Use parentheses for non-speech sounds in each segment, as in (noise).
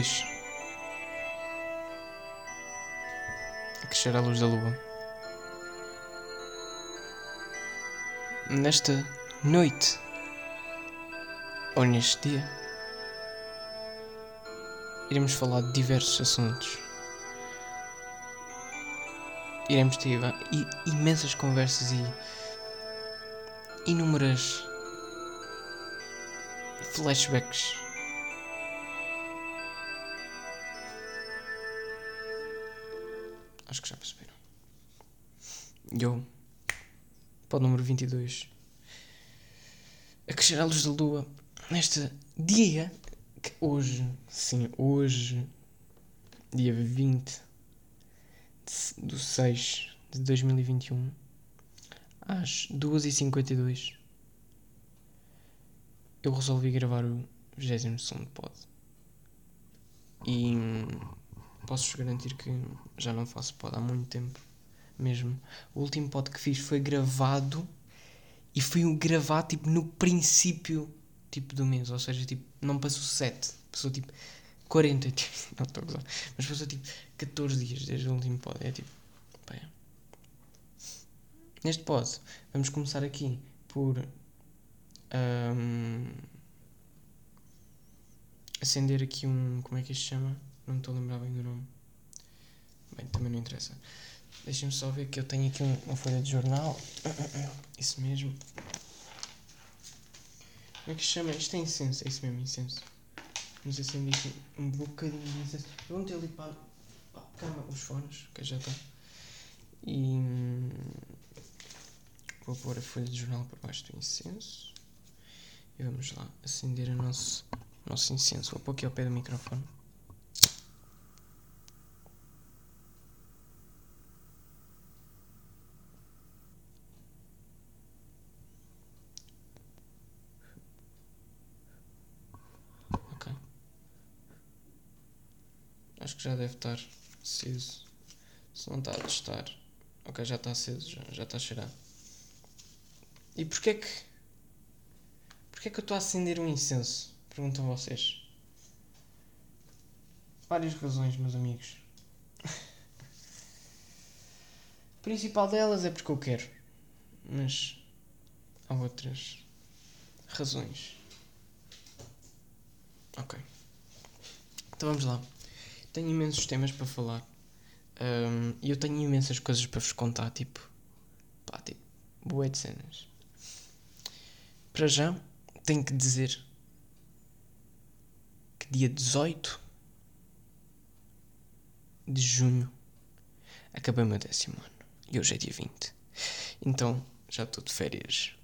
Pod número 22. A crescer à luz da lua. Nesta noite, ou neste dia, iremos falar de diversos assuntos. Iremos ter imensas conversas e inúmeras flashbacks. Acho que já perceberam. Eu, para o número 22, a crescer à luz da lua, neste dia, que hoje, sim, hoje, dia 20 de- do 6 de 2021, às 2h52, eu resolvi gravar o 20 segundo pod. E posso-vos garantir que já não faço pod há muito tempo, mesmo. O último pod que fiz foi gravado e foi um gravado tipo no princípio tipo do mês, ou seja, tipo, não passou 7, passou tipo 40, (laughs) tipo, não estou a gozar, mas passou tipo 14 dias desde o último pod. É tipo, é. Neste pod, vamos começar aqui por ahm, acender aqui um. Como é que isto se chama? Não me estou a lembrar bem do nome. Bem, também não interessa. Deixem-me só ver que eu tenho aqui um- uma folha de jornal. (coughs) Isso mesmo. Como é que se chama? Isto é incenso, é isso mesmo, incenso. Vamos acender aqui um bocadinho de incenso. Eu vou meter ali para, para a cama os fones, que já está. E hum, vou pôr a folha de jornal por baixo do incenso. E vamos lá acender o nosso, nosso incenso. Vou pôr aqui ao pé do microfone. Ok. Acho que já deve estar aceso. Se não está a testar. Ok, já está aceso, já, já está a cheirar. E porquê que. Porquê que eu estou a acender um incenso? Perguntam vocês. Várias razões, meus amigos. A (laughs) principal delas é porque eu quero. Mas há outras razões. Ok. Então vamos lá. Tenho imensos temas para falar. Ahm, E eu tenho imensas coisas para vos contar, tipo. Pá, tipo. Boé de cenas. Para já, tenho que dizer que dia 18 de junho acabei o meu décimo ano. E hoje é dia 20. Então, já estou de férias.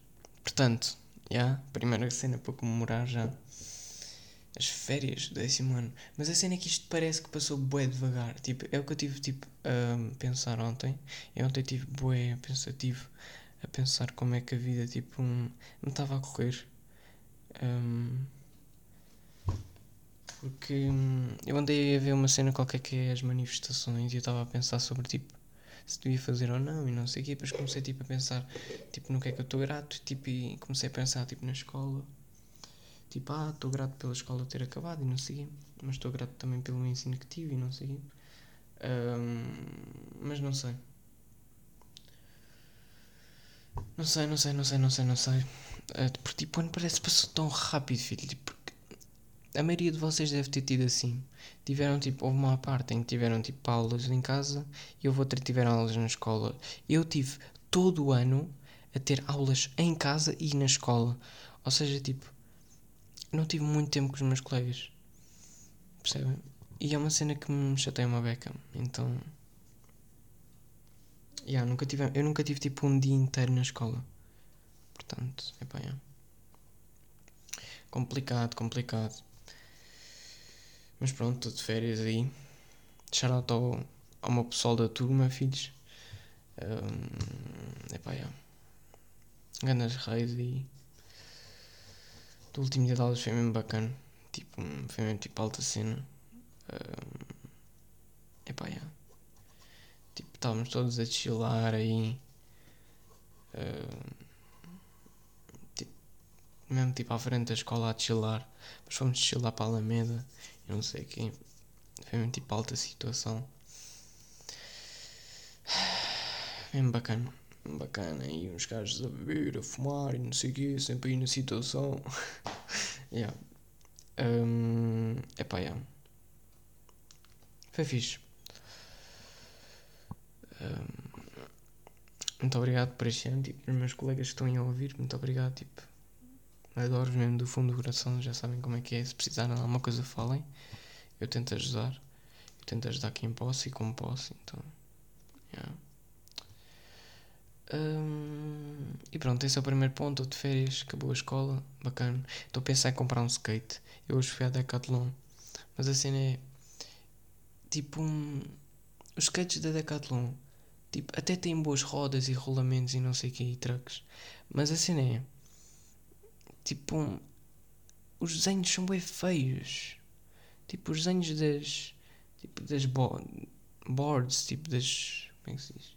Portanto, já, primeira cena para comemorar já as férias do décimo ano. Mas a cena é que isto parece que passou bué devagar. Tipo, é o que eu tive tipo, a pensar ontem. Eu ontem tive bué pensativo a pensar como é que a vida tipo, um, me estava a correr. Ahm, porque hum, eu andei a ver uma cena qualquer que é as manifestações e eu estava a pensar sobre tipo se devia fazer ou não e não sei o quê. Depois comecei tipo, a pensar tipo, no que é que eu estou grato tipo, e comecei a pensar tipo, na escola. Tipo, ah, estou grato pela escola ter acabado e não sei. Mas estou grato também pelo ensino que tive e não sei. Ahm, mas não sei. Não sei, não sei, não sei, não sei, não sei. Ah, porque tipo, o ano parece que passou tão rápido, filho. Tipo, a maioria de vocês deve ter tido assim. Tiveram tipo, houve uma parte em que tiveram tipo aulas em casa e houve outra que tiveram aulas na escola. Eu tive todo o ano a ter aulas em casa e na escola. Ou seja, tipo, não tive muito tempo com os meus colegas. Percebem? E é uma cena que me chateia uma beca. Então. Yeah, nunca tive, eu nunca tive tipo um dia inteiro na escola. Portanto, é pá, yeah. Complicado, complicado. Mas pronto, estou de férias aí. Shout out ao, ao meu pessoal da turma, filhos. Um, pá, yeah. Ganas reis aí. Do último dia de aulas foi mesmo bacana. Tipo, foi mesmo tipo alta cena. Um, epá, yeah. Tipo, estávamos todos a chilar aí. Um, tipo, mesmo tipo à frente da escola a chilar. Depois fomos chilar para a Alameda e não sei quê. Foi mesmo tipo alta situação. (sighs) Mesmo bacana. Bacana. E uns gajos a beber, a fumar e não sei o quê, sempre aí na situação. (laughs) yeah. Um, epá, yeah. Foi fixe. Um, muito obrigado por este ano, tipo, os meus colegas que estão a ouvir, muito obrigado, tipo, adoro mesmo do fundo do coração, já sabem como é que é, se precisarem de alguma coisa falem, eu tento ajudar, eu tento ajudar quem posso e como posso, então. Um, e pronto, esse é o primeiro ponto, estou de férias, acabou a escola, bacana, estou a pensar em comprar um skate, eu hoje fui à Decathlon, mas a cena é, tipo, um, os skates da Decathlon, Tipo, até tem boas rodas e rolamentos e não sei o que e trucks. Mas a cena é. Tipo. Os desenhos são bem feios. Tipo, os desenhos das. Tipo, das bo boards. Tipo, das. Como é que se diz?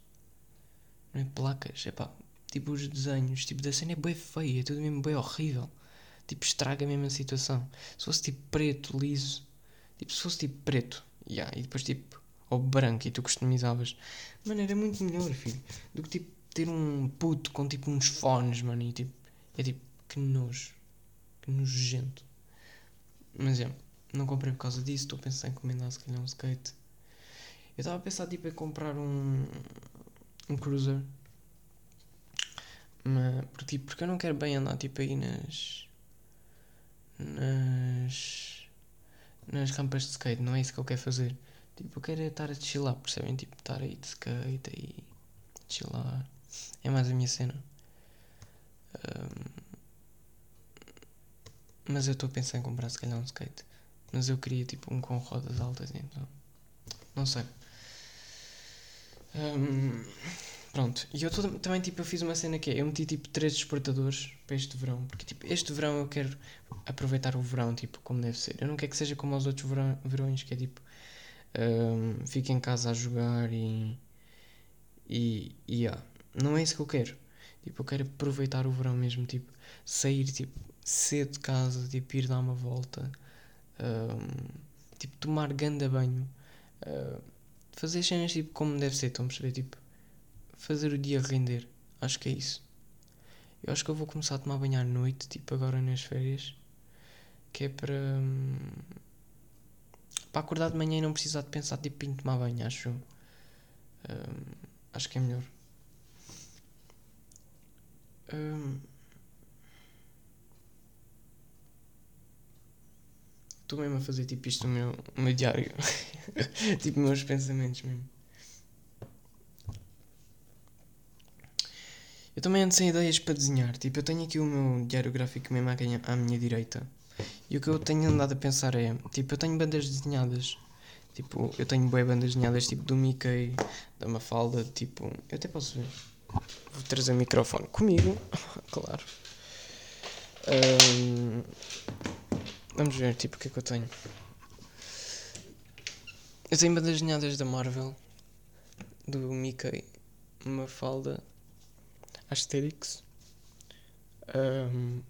Não é placas. É pá. Tipo, os desenhos. Tipo, da cena é bem feia. É tudo mesmo bem horrível. Tipo, estraga mesmo a situação. Se fosse tipo preto, liso. Tipo, se fosse tipo preto. Yeah, e depois tipo ou branco e tu customizavas. Mano, era muito melhor, filho. Do que tipo ter um puto com tipo uns fones, mano. E tipo, é tipo, que nojo. Que nojento. Mas é, não comprei por causa disso. Estou a pensar em encomendar se calhar um skate. Eu estava a pensar tipo em comprar um. Um cruiser. Mas, porque, tipo, porque eu não quero bem andar tipo aí nas. nas. nas rampas de skate. Não é isso que eu quero fazer. Tipo, eu quero é estar a chilar, percebem? Tipo, estar aí de skate aí, chilar. É mais a minha cena. Um, mas eu estou a pensar em comprar se calhar um skate. Mas eu queria tipo um com rodas altas, então. Não sei. Um, pronto. E eu também tipo, eu fiz uma cena que é, eu meti tipo três despertadores para este verão. Porque tipo, este verão eu quero aproveitar o verão, tipo, como deve ser. Eu não quero que seja como os outros verão, verões, que é tipo um, fico em casa a jogar e. E. e yeah. Não é isso que eu quero. Tipo, eu quero aproveitar o verão mesmo, tipo, sair tipo, cedo de casa, tipo, ir dar uma volta, um, tipo, tomar ganda banho, uh, fazer cenas tipo como deve ser, estão a perceber? Tipo, fazer o dia render. Acho que é isso. Eu acho que eu vou começar a tomar banho à noite, tipo agora nas férias, que é para. Um, para acordar de manhã e não precisar de pensar tipo em tomar banho, acho. Um, acho que é melhor. Estou um, mesmo a fazer tipo isto no meu, no meu diário. (laughs) (laughs) tipo meus pensamentos mesmo. Eu também ando sem ideias para desenhar. Tipo, eu tenho aqui o meu diário gráfico mesmo à minha direita. E o que eu tenho andado a pensar é, tipo, eu tenho bandas desenhadas. Tipo, eu tenho boas bandas desenhadas, tipo, do Mickey, da Mafalda, tipo... Eu até posso ver. Vou trazer o microfone comigo, (laughs) claro. Um, vamos ver, tipo, o que é que eu tenho. Eu tenho bandas da Marvel, do Mickey, Mafalda, Asterix. Um,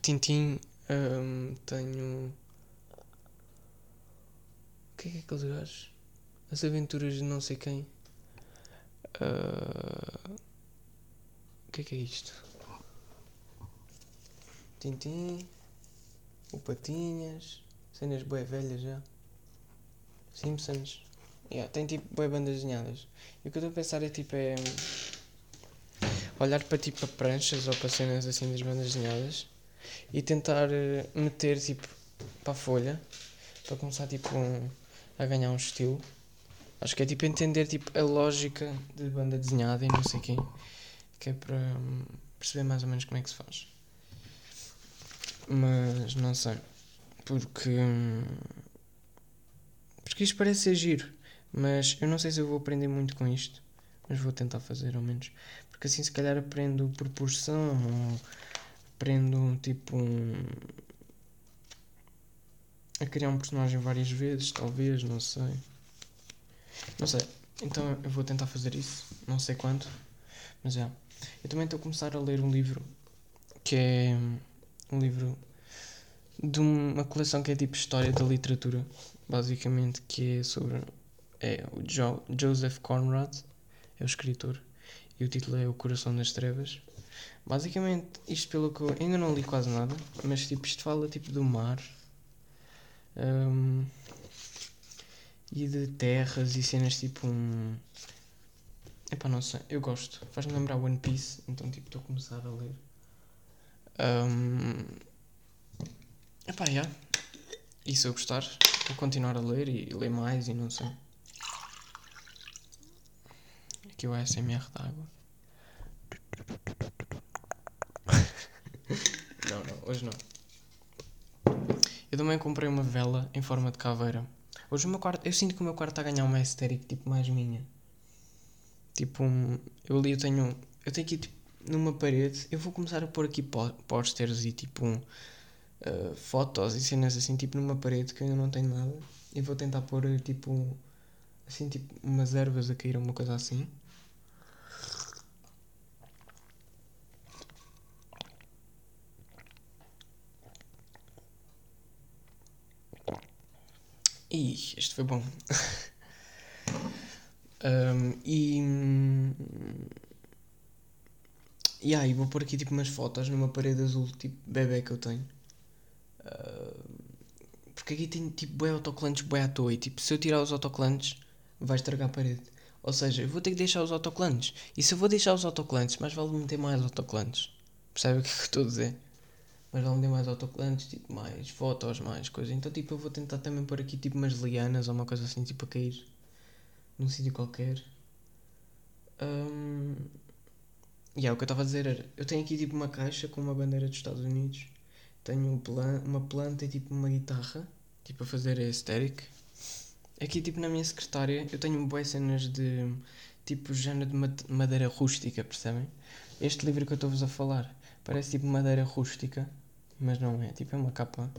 Tintim, um, tenho. O que é que é aqueles gajos? As aventuras de não sei quem. Uh... O que é que é isto? Tintim, o Patinhas, cenas boé velhas já. Simpsons. Yeah, tem tipo boé bandas desenhadas. E o que eu estou a pensar é tipo é olhar para tipo pranchas ou para cenas assim das bandas desenhadas e tentar eh, meter tipo para a folha para começar tipo um, a ganhar um estilo. Acho que é tipo entender tipo a lógica de banda desenhada e não sei quem, que é para um, perceber mais ou menos como é que se faz. Mas não sei, porque hum, porque isto parece ser giro, mas eu não sei se eu vou aprender muito com isto, mas vou tentar fazer ao menos, porque assim se calhar aprendo proporção ou aprendo tipo um, a criar um personagem várias vezes, talvez, não sei. Não sei. Então eu vou tentar fazer isso. Não sei quanto. Mas já. Eu também estou a começar a ler um livro que é um livro de uma coleção que é tipo História da Literatura, basicamente, que é sobre é o jo Joseph Conrad, é o escritor, e o título é O Coração das Trevas. Basicamente, isto pelo que eu ainda não li quase nada, mas tipo, isto fala tipo do mar um, e de terras e cenas tipo um. Epá, não sei, eu gosto. Faz-me lembrar One Piece, então tipo estou a começar a ler. Um, epá, já. Yeah. E se eu gostar, vou continuar a ler e ler mais e não sei. Aqui o ASMR d'água. (laughs) não, não, hoje não. Eu também comprei uma vela em forma de caveira. Hoje o meu quarto, eu sinto que o meu quarto está a ganhar uma estética tipo mais minha. Tipo, um, eu ali eu tenho, eu tenho aqui tipo, numa parede, eu vou começar a pôr aqui pósteres e tipo um, uh, fotos e cenas assim, tipo numa parede que eu ainda não tenho nada. E vou tentar pôr tipo, assim, tipo umas ervas a cair, uma coisa assim. Ih, este foi bom. (laughs) um, e. E aí, vou pôr aqui tipo umas fotos numa parede azul, tipo bebê que eu tenho. Uh, porque aqui tem tipo bué autocolantes bué à toa e tipo se eu tirar os autocolantes vai estragar a parede. Ou seja, eu vou ter que deixar os autocolantes. E se eu vou deixar os autocolantes, mais vale meter mais autocolantes. Percebe o que é que eu estou a dizer? mas vão ter mais autocolantes, tipo, mais fotos, mais coisas. Então, tipo, eu vou tentar também pôr aqui, tipo, umas lianas ou uma coisa assim, tipo, a cair num sítio qualquer. Um... E yeah, o que eu estava a dizer era, eu tenho aqui, tipo, uma caixa com uma bandeira dos Estados Unidos, tenho plan uma planta e, tipo, uma guitarra, tipo, a fazer aesthetic. Aqui, tipo, na minha secretária, eu tenho boas cenas de, tipo, género de madeira rústica, percebem? Este livro que eu estou-vos a falar parece, tipo, madeira rústica mas não é. Tipo, é uma capa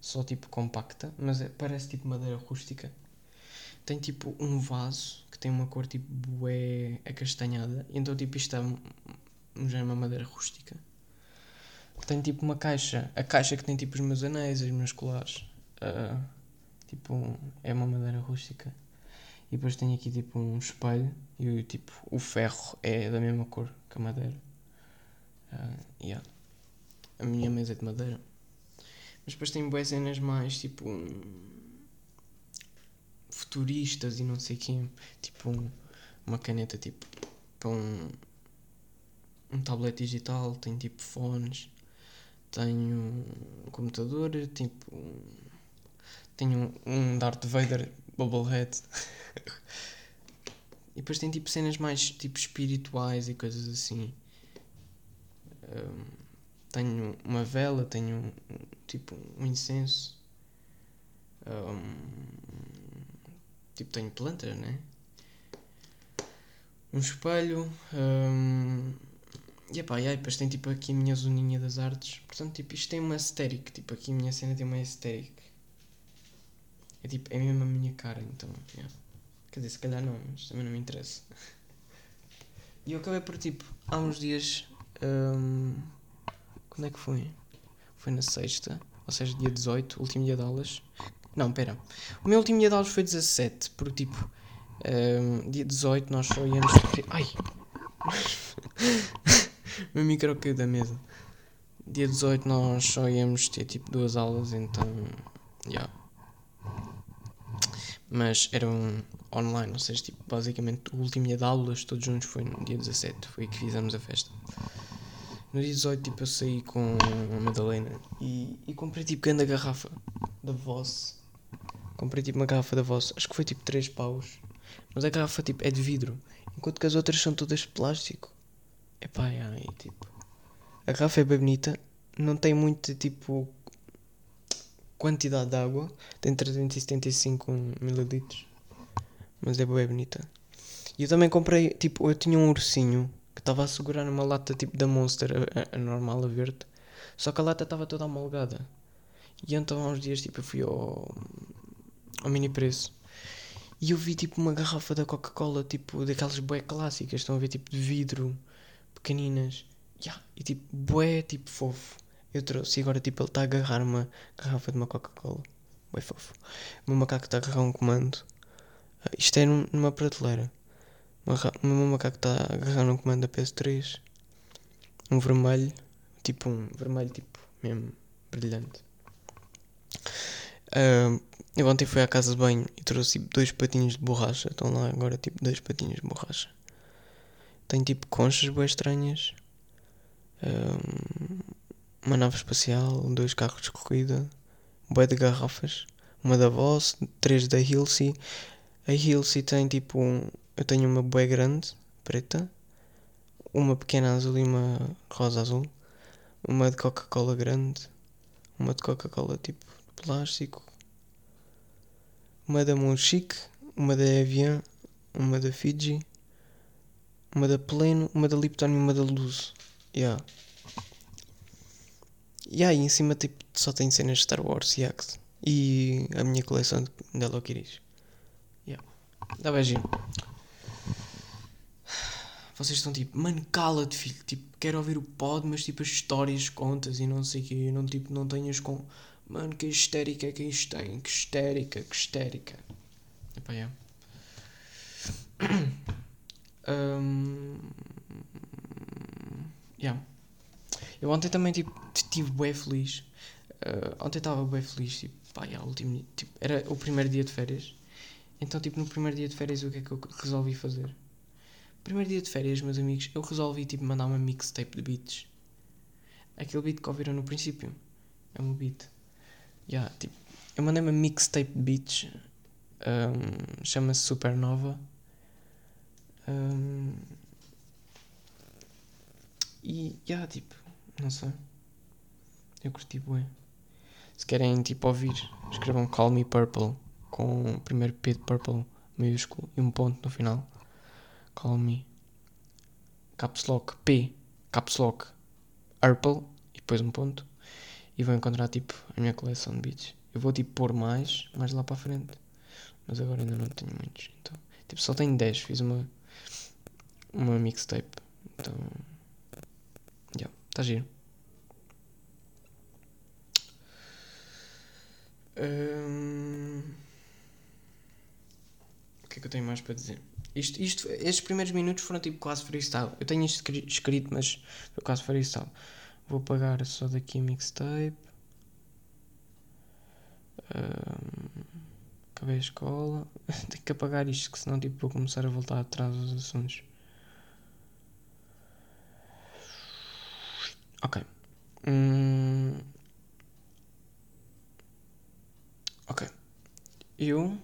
só tipo compacta, mas é, parece tipo madeira rústica. Tem tipo um vaso que tem uma cor tipo bué acastanhada, então tipo isto é já é uma madeira rústica. Tem tipo uma caixa, a caixa que tem tipo os meus anéis, os meus colares, uh, tipo é uma madeira rústica. E depois tem aqui tipo um espelho e tipo o ferro é da mesma cor que a madeira. Uh, yeah a minha mesa é de madeira. Mas depois tem boas cenas mais tipo. futuristas e não sei quê. Tipo uma caneta tipo para um. um tablet digital, tem tipo fones, tenho um computador, tipo. tenho um Darth Vader Bubblehead. (laughs) e depois tem tipo cenas mais tipo espirituais e coisas assim. Um, tenho uma vela, tenho tipo um incenso. Um, tipo, tenho plantas, né? Um espelho. Um, e epá, e aí, depois tem tipo aqui a minha zoninha das artes. Portanto, tipo, isto tem uma aesthetic. Tipo, aqui a minha cena tem uma aesthetic. É tipo, é mesmo a minha cara, então. Yeah. Quer dizer, se calhar não, mas também não me interessa. (laughs) E eu acabei por tipo, há uns dias. Um, quando é que foi? Foi na sexta, ou seja, dia 18, último dia de aulas. Não, pera. O meu último dia de aulas foi 17, porque tipo, um, dia 18 nós só íamos. Ai! (laughs) meu micro caiu da mesa. Dia 18 nós só íamos ter tipo duas aulas, então. Yeah. Mas eram online, ou seja, tipo, basicamente o último dia de aulas, todos juntos, foi no dia 17, foi que fizemos a festa. No dia 18, tipo, eu saí com a Madalena e, e comprei tipo grande garrafa da Voss. Comprei tipo uma garrafa da Voss, acho que foi tipo 3 paus. Mas a garrafa tipo é de vidro, enquanto que as outras são todas de plástico. Epá, aí tipo. A garrafa é bem bonita, não tem muito tipo quantidade de água, tem 375 ml, mas é bem bonita. E eu também comprei, tipo, eu tinha um ursinho que estava a segurar uma lata tipo da Monster, a, a, normal, a verde. Só que a lata estava toda amalgada. E então há uns dias tipo, eu fui ao, ao mini preço e eu vi tipo uma garrafa da Coca-Cola, tipo daquelas bué clássicas, estão a ver tipo de vidro, pequeninas. Yeah, e tipo, bué, tipo, fofo. Eu trouxe e agora, tipo, ele está a agarrar uma garrafa de uma Coca-Cola. Bué fofo. O meu macaco está a agarrar um comando. Uh, isto é num, numa prateleira. O meu macaco está a agarrar um comando da PS3. Um vermelho. Tipo, um vermelho, tipo, mesmo brilhante. Uh, eu ontem fui à casa de banho e trouxe tipo, dois patinhos de borracha. Estão lá agora tipo dois patinhos de borracha. Tem tipo conchas bem estranhas. Um, uma nave espacial, dois carros de corrida, bué de garrafas, uma da Voss, três da Hilsey. A Hilsey tem tipo um, eu tenho uma bué grande, preta, uma pequena azul e uma rosa azul, uma de Coca-Cola grande, uma de Coca-Cola tipo de plástico, uma da Monchique, uma da Evian, uma da Fiji, uma da Pleno, uma da Lipton e uma da Luz. Yeah. E aí em cima tipo, só tem cenas de Star Wars e Axe. E a minha coleção de Hello Kitties. Yeah. Dá beijinho. Vocês estão tipo, mano, cala-te, filho. Tipo, quero ouvir o pod, mas tipo as histórias contas e não sei o quê. Não, tipo, não tenhas com. Mano, que histérica é que isto tem. Que histérica, que histérica. Epá, é. (clears throat) um, yeah. Eu ontem também tipo, estive bem feliz. Uh, ontem estava bem feliz, tipo, pá, yeah, último, tipo, era o primeiro dia de férias. Então, tipo, no primeiro dia de férias, o que é que eu resolvi fazer? Primeiro dia de férias, meus amigos, eu resolvi tipo mandar uma mixtape de beats. Aquele beat que ouviram no princípio. É um beat. Yeah, tipo, eu mandei uma mixtape de beats. Um, Chama-se Supernova. Um, e, yeah, tipo, não sei. Eu curti bem. Se querem, tipo, ouvir, escrevam Call Me Purple com o primeiro P de Purple maiúsculo e um ponto no final. Call Me. Caps Lock P. Caps Lock Purple e depois um ponto e vou encontrar tipo a minha coleção de beats. Eu vou tipo pôr mais, mais lá para a frente. Mas agora ainda não tenho muitos. Então, tipo, só tenho 10. Fiz uma uma mixtape. Então, yeah, está giro. Um... O que é que eu tenho mais para dizer? Isto, isto, estes primeiros minutos foram tipo quase freestyle. Eu tenho isto escrito, mas foi quase freestyle. Vou apagar só daqui a mixtape. Um, acabei a escola. (laughs) Tenho que apagar isto, que senão tipo, vou começar a voltar atrás dos assuntos. Ok. Hum, ok. Eu.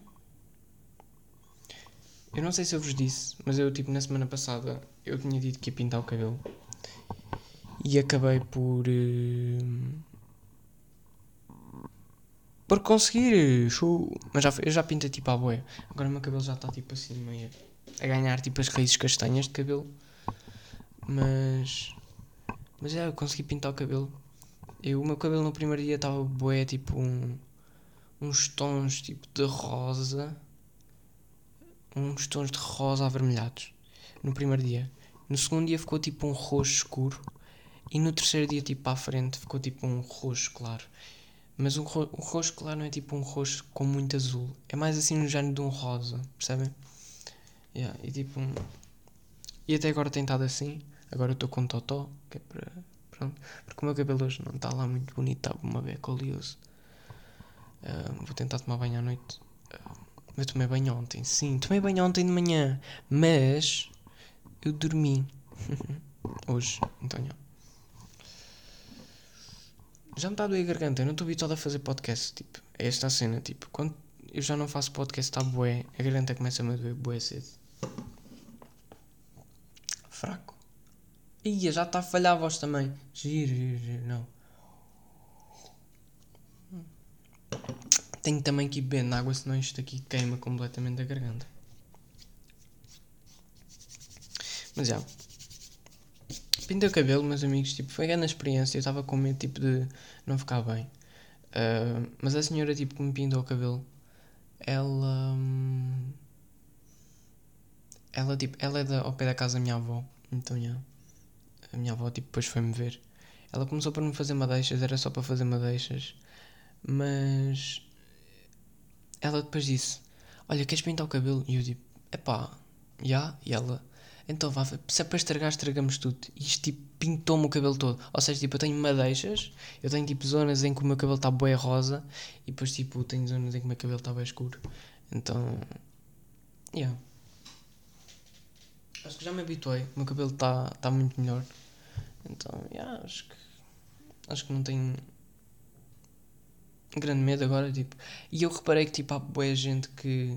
Eu não sei se eu vos disse, mas eu tipo na semana passada eu tinha dito que ia pintar o cabelo e acabei por. Uh, por conseguir. Show. Mas já, eu já pintei tipo a boia. Agora o meu cabelo já está tipo assim meio. a ganhar tipo as raízes castanhas de cabelo. Mas. Mas é, eu consegui pintar o cabelo. Eu, o meu cabelo no primeiro dia estava boé tipo um. uns tons tipo de rosa. Uns tons de rosa avermelhados. No primeiro dia. No segundo dia ficou tipo um roxo escuro. E no terceiro dia, tipo, a frente, ficou tipo um roxo claro. Mas o, ro roxo claro não é tipo um roxo com muito azul. É mais assim no género de um rosa, percebem? Yeah, e tipo. Um... E até agora tem estado assim. Agora eu estou com totó, que é para. Pronto. Porque o meu cabelo hoje não está lá muito bonito, está uma beca oleoso. Uh, vou tentar tomar banho à noite. Uh, eu tomei banho ontem, sim, tomei banho ontem de manhã. Mas. Eu dormi. (laughs) hoje, então, yeah. Já me está a doer a garganta, eu não estou habituado a fazer podcast. Tipo, é esta a cena. Tipo, quando eu já não faço podcast, está bué, a garganta começa a me doer bué cedo. Ia, já está a falhar a voz também. Giro, giro, giro, não. Tenho também que ir bebendo água, senão isto aqui queima completamente a garganta. Mas já. Pintei o cabelo, meus amigos, tipo, foi grande experiência. Eu estava com medo, tipo, de não ficar bem. Uh, mas a senhora, tipo, que me pintou o cabelo, ela. Hum, ela, tipo, ela é da, ao pé da casa da minha avó. Então, já. A minha avó tipo, depois foi-me ver. Ela começou por me fazer madeixas, era só para fazer madeixas. Mas ela depois disse: Olha, queres pintar o cabelo? E eu tipo: Epá, já? E ela: Então vá, se é para estragar, estragamos tudo. E isto tipo pintou-me o cabelo todo. Ou seja, tipo, eu tenho madeixas, eu tenho tipo zonas em que o meu cabelo está bué rosa e depois tipo tenho zonas em que o meu cabelo está bem escuro. Então, yeah. Acho que já me habituei, o meu cabelo está tá muito melhor. Então, yeah, acho que acho que não tenho grande medo agora, tipo. E eu reparei que tipo há boa gente que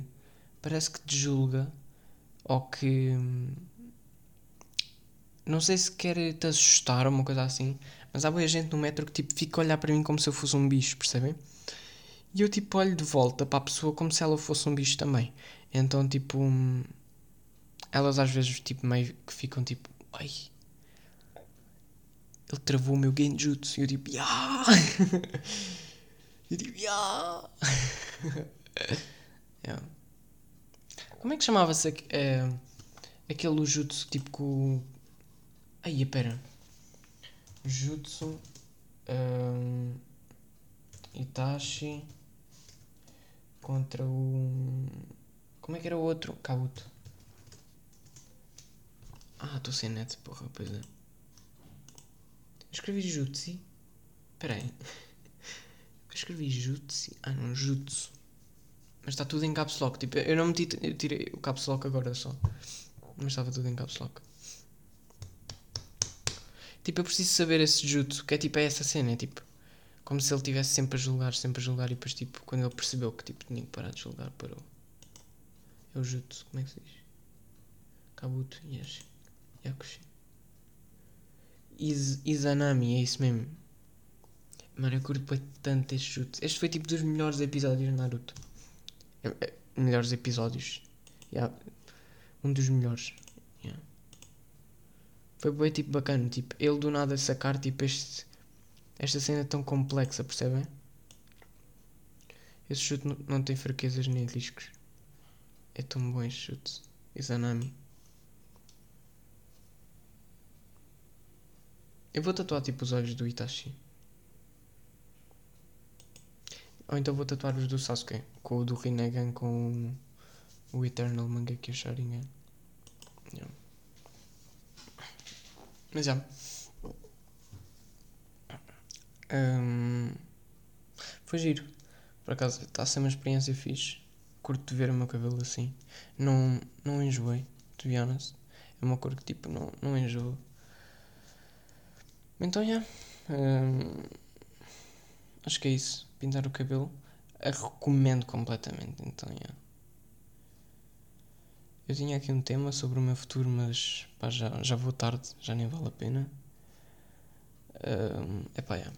parece que te julga ou que não sei se quer te assustar ou uma coisa assim, mas há boa gente no metro que tipo fica a olhar para mim como se eu fosse um bicho, percebem? E eu tipo olho de volta para a pessoa como se ela fosse um bicho também. Então tipo elas às vezes tipo meio que ficam tipo ai ele travou o meu genjutsu e eu tipo yeah! (laughs) eu tipo yeah! (laughs) yeah. como é que chamava-se uh, aquele jutsu tipo com Aí, pera. Jutsu. Um, Itachi. Contra o. Como é que era o outro? Kabuto. Ah, estou sem net, porra, pois é. escrevi Jutsi. Espera aí. escrevi Jutsi. Ah, não, Jutsu. Mas está tudo em caps lock. Tipo, eu não meti. Eu tirei o caps lock agora só. Mas estava tudo em caps lock. Tipo, eu preciso saber esse jutsu, que é tipo é essa cena, é tipo. Como se ele estivesse sempre a julgar, sempre a julgar, e depois, tipo, quando ele percebeu que tipo, tinha que parar de julgar, parou. É o jutsu, como é que se diz? Kabuto, Yashi. Yakushi. Iz, Izanami, é isso mesmo. Mano, eu curto tanto este jutsu. Este foi tipo dos melhores episódios de Naruto. É, é, melhores episódios. Yeah. Um dos melhores. Foi bem tipo bacana, tipo, ele do nada sacar tipo este, esta cena tão complexa, percebem? Esse chute não tem fraquezas nem riscos. É tão bom este chute. Izanami. Eu vou tatuar tipo os olhos do Itachi. Ou então vou tatuar os do Sasuke. Com o do Rinnegan com o Eternal Mangekyo Sharingan. Yeah. Mas já. Um, foi giro. Por acaso está a ser uma experiência fixe. Curto de ver o meu cabelo assim. Não, não enjoei, to be honest. É uma cor que tipo não, não enjoa. Então já. Um, acho que é isso. Pintar o cabelo. A recomendo completamente. Então já. Eu tinha aqui um tema sobre o meu futuro, mas pá, já, já vou tarde, já nem vale a pena. Um, epá, é.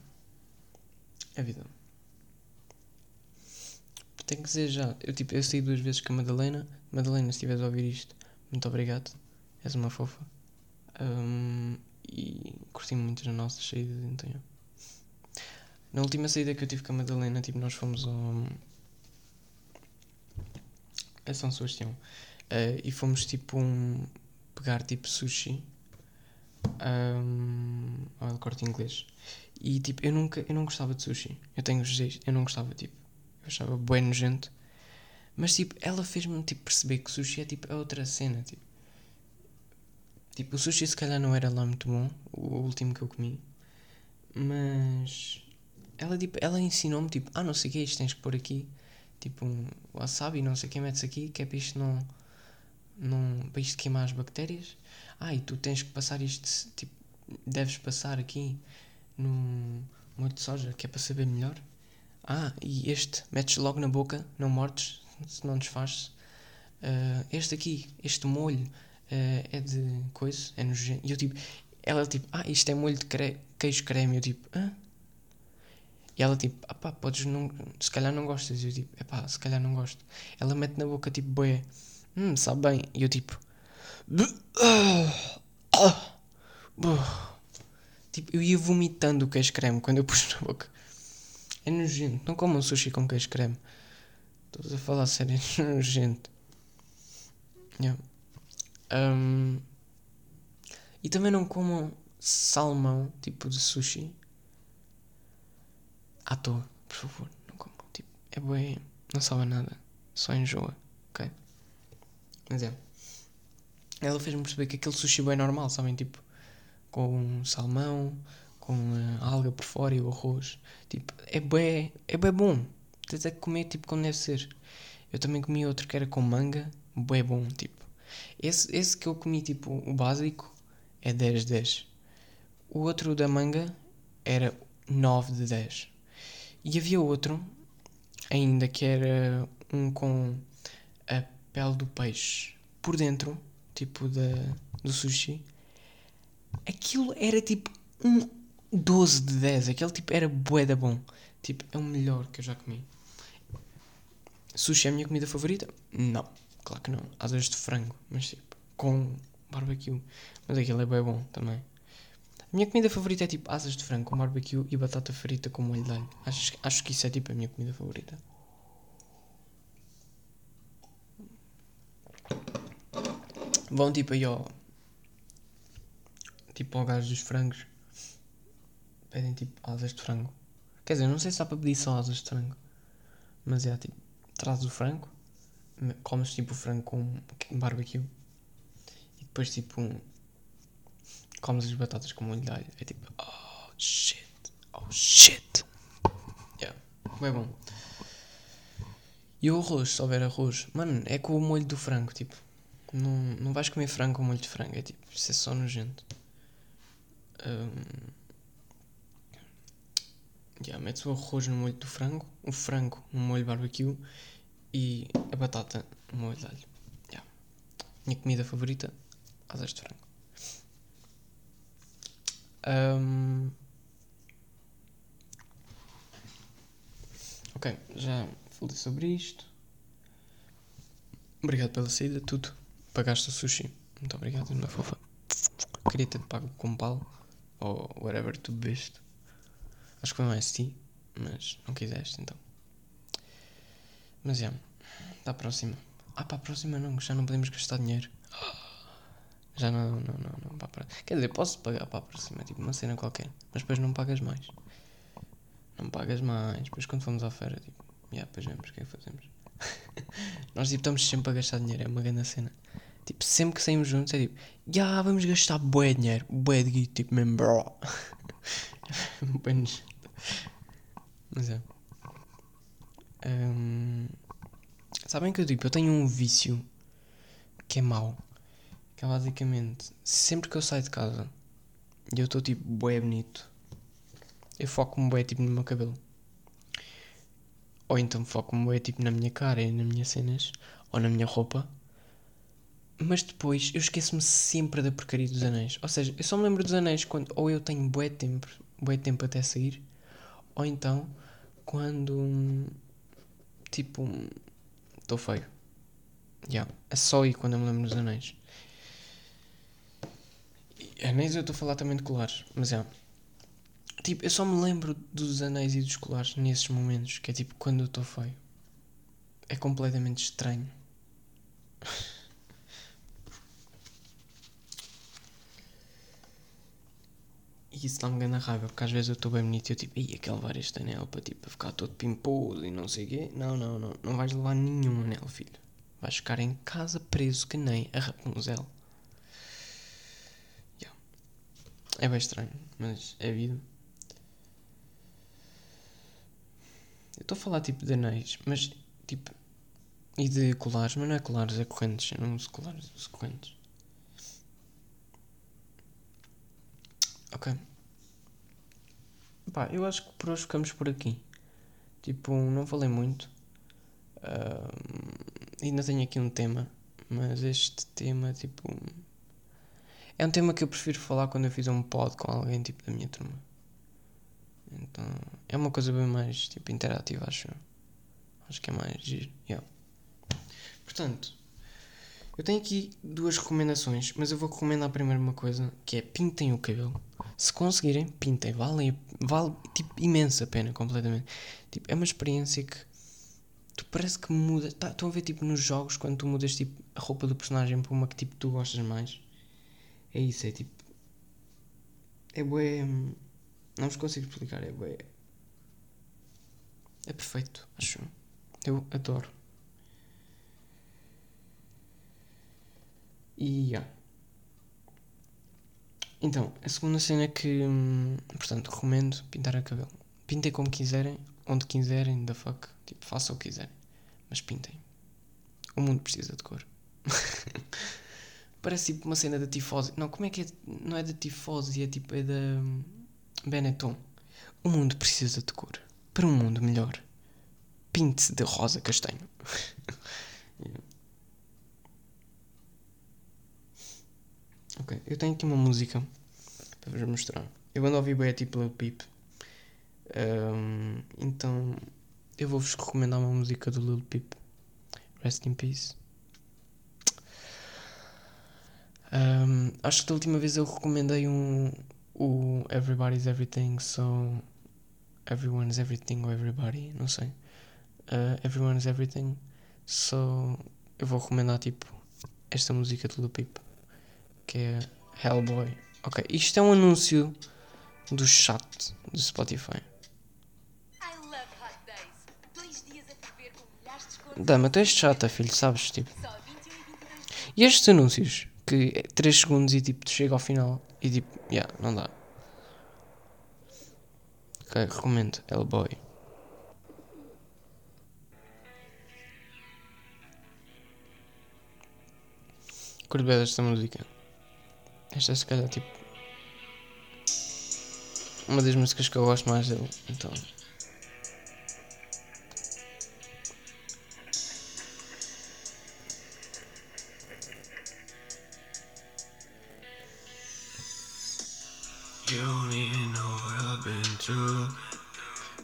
É vida. Tenho que dizer já. Eu, tipo, eu saí duas vezes com a Madalena. Madalena, se estiveres a ouvir isto, muito obrigado. És uma fofa. Um, e curti muito as nossas saídas, então. Na última saída que eu tive com a Madalena, tipo, nós fomos ao. a São Sebastião. Uh, e fomos tipo um, pegar tipo sushi um, ao corte inglês. E tipo, eu nunca eu não gostava de sushi. Eu tenho os eu não gostava, tipo, eu achava bem nojento. Mas tipo, ela fez-me tipo, perceber que sushi é tipo é outra cena. Tipo. Tipo, o sushi se calhar não era lá muito bom, o último que eu comi. Mas ela, tipo, ela ensinou-me tipo, ah não sei o que isto tens que pôr aqui. Tipo um wasabi, não sei o que metes aqui, que é para isto não num, para isto queimar as bactérias. Ah, e tu tens que passar isto, tipo, deves passar aqui no molho de soja, que é para saber melhor. Ah, e este metes logo na boca, não mortes, se não desfazes. Uh, este aqui, este molho, uh, é de coisa, é nojento. E eu tipo, ela tipo, ah, isto é molho de cre queijo creme. Eu tipo, ah? E ela tipo, ah pá, podes não, se calhar não gostas. E eu tipo, é pá, se calhar não gosto. Ela mete na boca tipo, boé hum, sabe bem. E eu tipo. Tipo, eu ia vomitando o queijo creme quando eu pus na boca. É nojento. Não comam sushi com queijo creme. Estou a falar sério, é nojento. Yeah. Um, e também não comam salmão, tipo de sushi, à toa, por favor, não como. Tipo, é bué, não sabe nada, só enjoa, ok? Mas é. Ela fez-me perceber que aquele sushi bem normal, sabem? Tipo, com salmão, com uh, alga por fora e o arroz. Tipo, é bem, é bem bom. Tens é que comer tipo como deve ser. Eu também comi outro que era com manga, bem bom, tipo. Esse, esse que eu comi, tipo, o básico, é 10 de 10. O outro da manga era 9 de 10. E havia outro, ainda, que era um com a pele do peixe por dentro, tipo da, do sushi. Aquilo era tipo um 12 de 10. Aquele tipo era bué da bom. Tipo, é o melhor que eu já comi. Sushi é a minha comida favorita? Não, claro que não. Asas de frango, mas tipo, com barbecue. Mas aquilo é bem bom também. A minha comida favorita é tipo asas de frango com barbecue e batata frita com molho de alho. Acho, acho que isso é tipo a minha comida favorita. Vão tipo aí ao. Tipo ao gajo dos frangos. Pedem tipo asas de frango. Quer dizer, não sei se dá para pedir só asas de frango. Mas é tipo, traz o frango, comes tipo frango com barbecue e depois tipo comes as batatas com molho de alho. É tipo, oh shit, oh shit. Yeah, é bom. E o arroz, se houver arroz, mano, é com o molho do frango, tipo. Não, não vais comer frango com molho de frango, é tipo, isso é só nojento. Um, yeah, metes o arroz no molho do frango, o frango no molho barbecue e a batata molho de alho. Yeah. Minha comida favorita, asas de frango. Um, ok, já falei sobre isto. Obrigado pela saída, tudo. Pagaste o sushi. Muito obrigado, minha fofa. Queria ter pago com pau ou whatever tu bebeste. Acho que foi um ST, mas não quiseste então. Mas é, para a próxima. Ah, para a próxima não, já não podemos gastar dinheiro. Já não, não, não, não. Para Quer dizer, posso pagar para a próxima, tipo uma cena qualquer, mas depois não pagas mais. Não pagas mais. Depois quando fomos à feira, tipo, já, yeah, depois vemos o que é que fazemos. (laughs) Nós tipo, estamos sempre a gastar dinheiro, é uma grande cena. Tipo, sempre que saímos juntos é tipo, já yeah, vamos gastar bué dinheiro, bué de guito, tipo mesmo, bro. (laughs) Mas é. Um, sabem que eu tipo, eu tenho um vício que é mau. Que é basicamente, sempre que eu saio de casa e eu estou tipo bué bonito, eu foco-me bué tipo no meu cabelo. Ou então foco-me bué tipo na minha cara e nas minhas cenas, ou na minha roupa. Mas depois eu esqueço-me sempre da porcaria dos anéis. Ou seja, eu só me lembro dos anéis quando ou eu tenho bué tempo, bué tempo até sair, ou então quando tipo estou feio. Yeah. É só aí quando eu me lembro dos anéis. Anéis eu estou a falar também de colares, mas é. Yeah. Tipo, eu só me lembro dos anéis e dos colares nesses momentos, que é tipo quando eu estou feio. É completamente estranho. (laughs) E isso dá-me grande raiva, porque às vezes eu estou bem bonito e eu tipo, ia quero levar este anel para, tipo, ficar todo pimposo e não sei o quê. Não, não, não, não vais levar nenhum anel, filho. Vais ficar em casa preso que nem a Rapunzel. Yeah. É bem estranho, mas é vida. Eu estou a falar tipo de anéis, mas tipo. E de colares, mas não é colares, é correntes. Eu não uso colares, uso correntes. Ok. Pá, eu acho que por hoje ficamos por aqui. Tipo, não falei muito. Uh, ainda tenho aqui um tema, mas este tema, tipo. É um tema que eu prefiro falar quando eu fizer um pod com alguém, tipo, da minha turma. Então, é uma coisa bem mais, tipo, interativa, acho. Acho que é mais giro. Yeah. Portanto, eu tenho aqui duas recomendações, mas eu vou recomendar primeiro uma coisa, que é pintem o cabelo. Se conseguirem, pintem. Vale, vale tipo, imensa pena, completamente. Tipo, é uma experiência que tu parece que muda. Tá, estão a ver tipo nos jogos quando tu mudas tipo, a roupa do personagem para uma que tipo tu gostas mais. É isso, é tipo. É bué. Não vos consigo explicar, é bué. É perfeito, acho. Eu adoro. E yeah. Então, a segunda cena que. hum, Portanto, recomendo pintar a cabelo. Pintem como quiserem, onde quiserem, da fuck. Tipo, façam o que quiserem. Mas pintem. O mundo precisa de cor. (laughs) Parece tipo uma cena da tifose. Não, como é que é? Não é da tifose, é tipo. É da. hum, Benetton. O mundo precisa de cor. Para um mundo melhor. Pinte-se de rosa castanho. (laughs) Yeah. Ok, eu tenho aqui uma música para vos mostrar. Eu ando a ouvir bem tipo Lil Peep. Ahm, então eu vou-vos recomendar uma música do Lil Peep. Rest in Peace. Ahm, acho que da última vez eu recomendei um o Everybody's Everything, so Everyone's Everything ou Everybody, não sei. Uh, Everyone's Everything. So eu vou recomendar tipo esta música do Lil Peep que é Hellboy. Ok, isto é um anúncio do chat do Spotify. Dama, tu és chata, filho, sabes? Tipo. Só 21 e 22. Estes anúncios, que é 3 segundos e tipo, chega ao final e tipo, yeah, não dá. Ok, recomendo, Hellboy. Curto bem desta música. Esta é se calhar tipo. Uma das músicas que eu gosto mais dele, então. You don't even know what I've been through.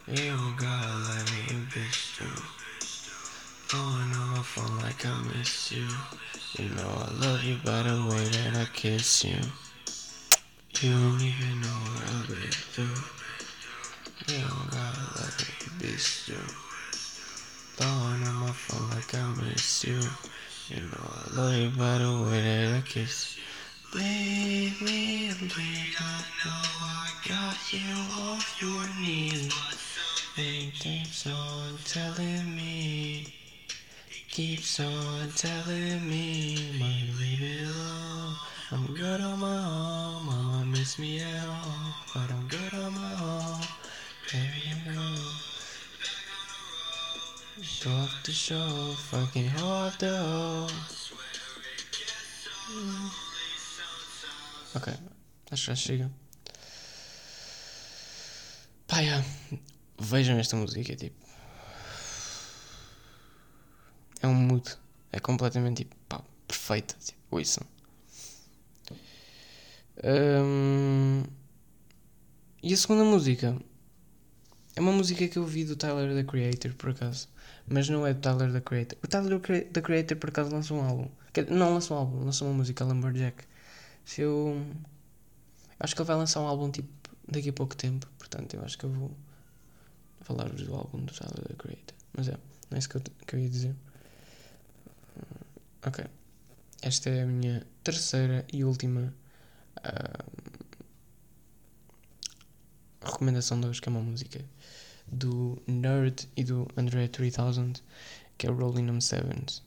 You don't gotta let me a bitch do. Going on my phone like I miss you. You know I love you by the way that I kiss you. You don't even know what I've been through. You don't gotta let me bitch do. Blowing on my phone like I miss you. You know I love you by the way that I kiss you. Me bleed, I know I got you off your knees. They keeps telling me, keeps on telling me, might leave it alone. I'm good on my own, mama miss me at home, but I'm good on my own. Baby, you know. Show off the show, fucking off the hoe. Ok, acho que já chega. Pá. Vejam esta música, é tipo. É um mood. É completamente tipo, pá, perfeita. Tipo, ouçam. Hum, E a segunda música é uma música que eu vi do Tyler the Creator, por acaso. Mas não é do Tyler the Creator. O Tyler the Crea- the Creator, por acaso, lançou um álbum. Não lançou um álbum, lançou uma música, Lumberjack. Se eu. Acho que ele vai lançar um álbum tipo daqui a pouco tempo. Portanto, eu acho que eu vou falar-vos do álbum do Tyler the Creator. Mas é, não é isso que eu, que eu ia dizer. Ok. Esta é a minha terceira e última ah, recomendação de hoje, que é uma música do Nerd e do André 3000, que é Rolling Them Sevens.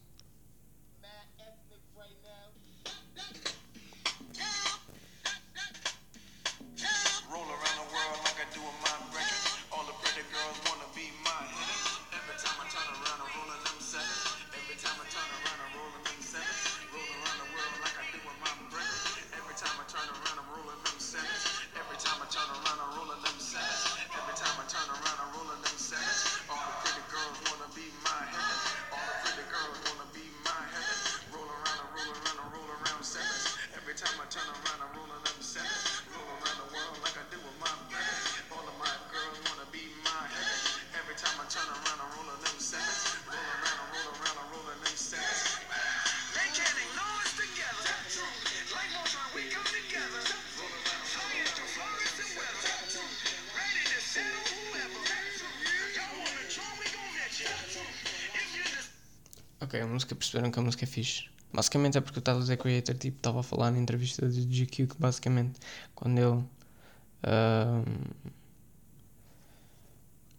Perceberam que a música é fixe. Basicamente é porque o Tyler the Creator tipo estava a falar na entrevista do GQ que basicamente quando ele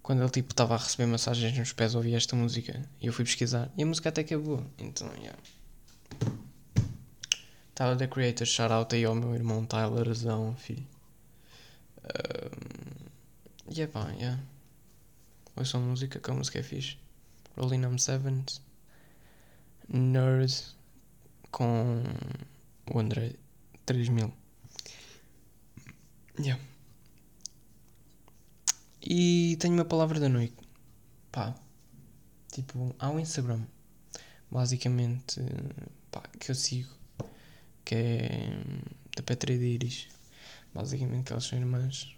quando ele tipo estava a receber massagens nos pés, ouvi esta música e eu fui pesquisar e a música até que é boa. Então, yeah. Tyler the Creator, shout out aí ao meu irmão Tylerzão, filho. Um, e é pá, yeah. Ouçam música, que a música é fixe. Rolling on Sevens. Nerd. Com o André 3000. Yeah. E tenho uma palavra da noite. Pá. Tipo, há um Instagram. Basicamente, pá, que eu sigo. Que é da Petra e da Iris. Basicamente, elas são irmãs.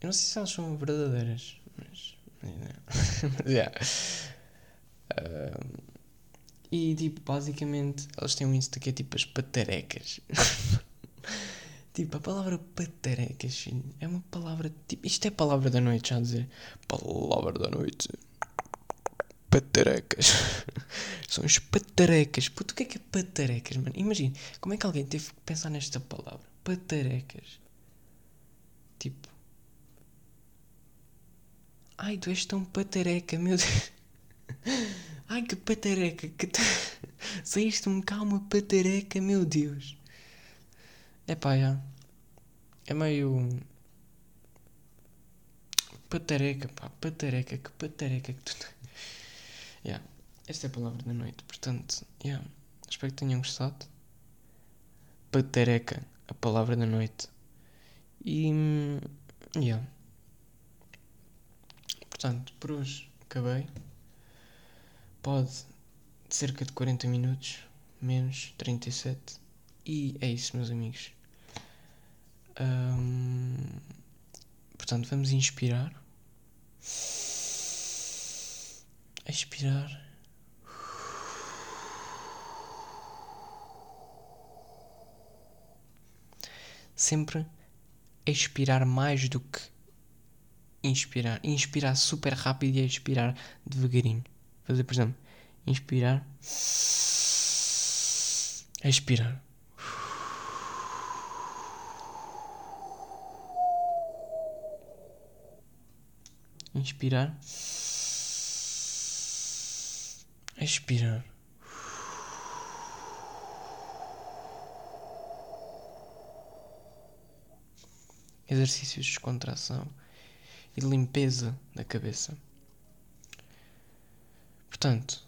Eu não sei se elas são verdadeiras, mas. mas (laughs) yeah. Um, e tipo, basicamente, elas têm um Insta que é tipo as patarecas. (laughs) tipo, a palavra patarecas, filho, é uma palavra. Tipo, isto é palavra da noite, já a dizer. Palavra da noite. Patarecas. (laughs) São as patarecas. Puto, o que é que é patarecas, mano? Imagina, como é que alguém teve que pensar nesta palavra? Patarecas. Tipo. Ai, tu és tão patareca, meu Deus. (laughs) Ai, que patareca. Que t... (laughs) Saíste-me cá uma patareca, meu Deus. É pá, já. É meio. Patareca, pá. Patareca. Que patareca que tu. Yeah. Esta é a palavra da noite. Portanto, yeah. espero que tenham gostado. Patareca. A palavra da noite. E. Yeah. Portanto, por hoje acabei. Pode cerca de 40 minutos, menos 37. E é isso, meus amigos. Portanto, vamos inspirar. Expirar. Sempre expirar mais do que inspirar. Inspirar super rápido e expirar devagarinho. Fazer, por exemplo, inspirar, expirar. Inspirar, expirar. Exercícios de descontração e limpeza da cabeça. Portanto,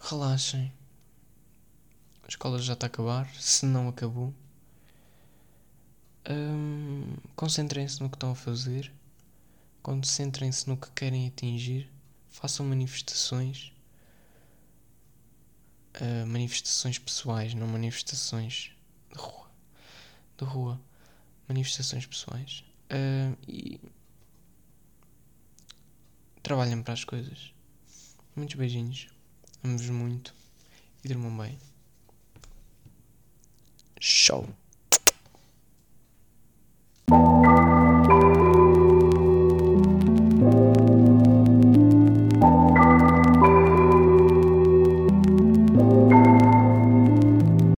relaxem. A escola já está a acabar, se não acabou. Hum, concentrem-se no que estão a fazer. Concentrem-se no que querem atingir. Façam manifestações. Uh, manifestações pessoais, não manifestações de rua. De rua. Manifestações pessoais. Uh, e trabalhem para as coisas. Muitos beijinhos. Amo-vos muito. E durmam bem. Show!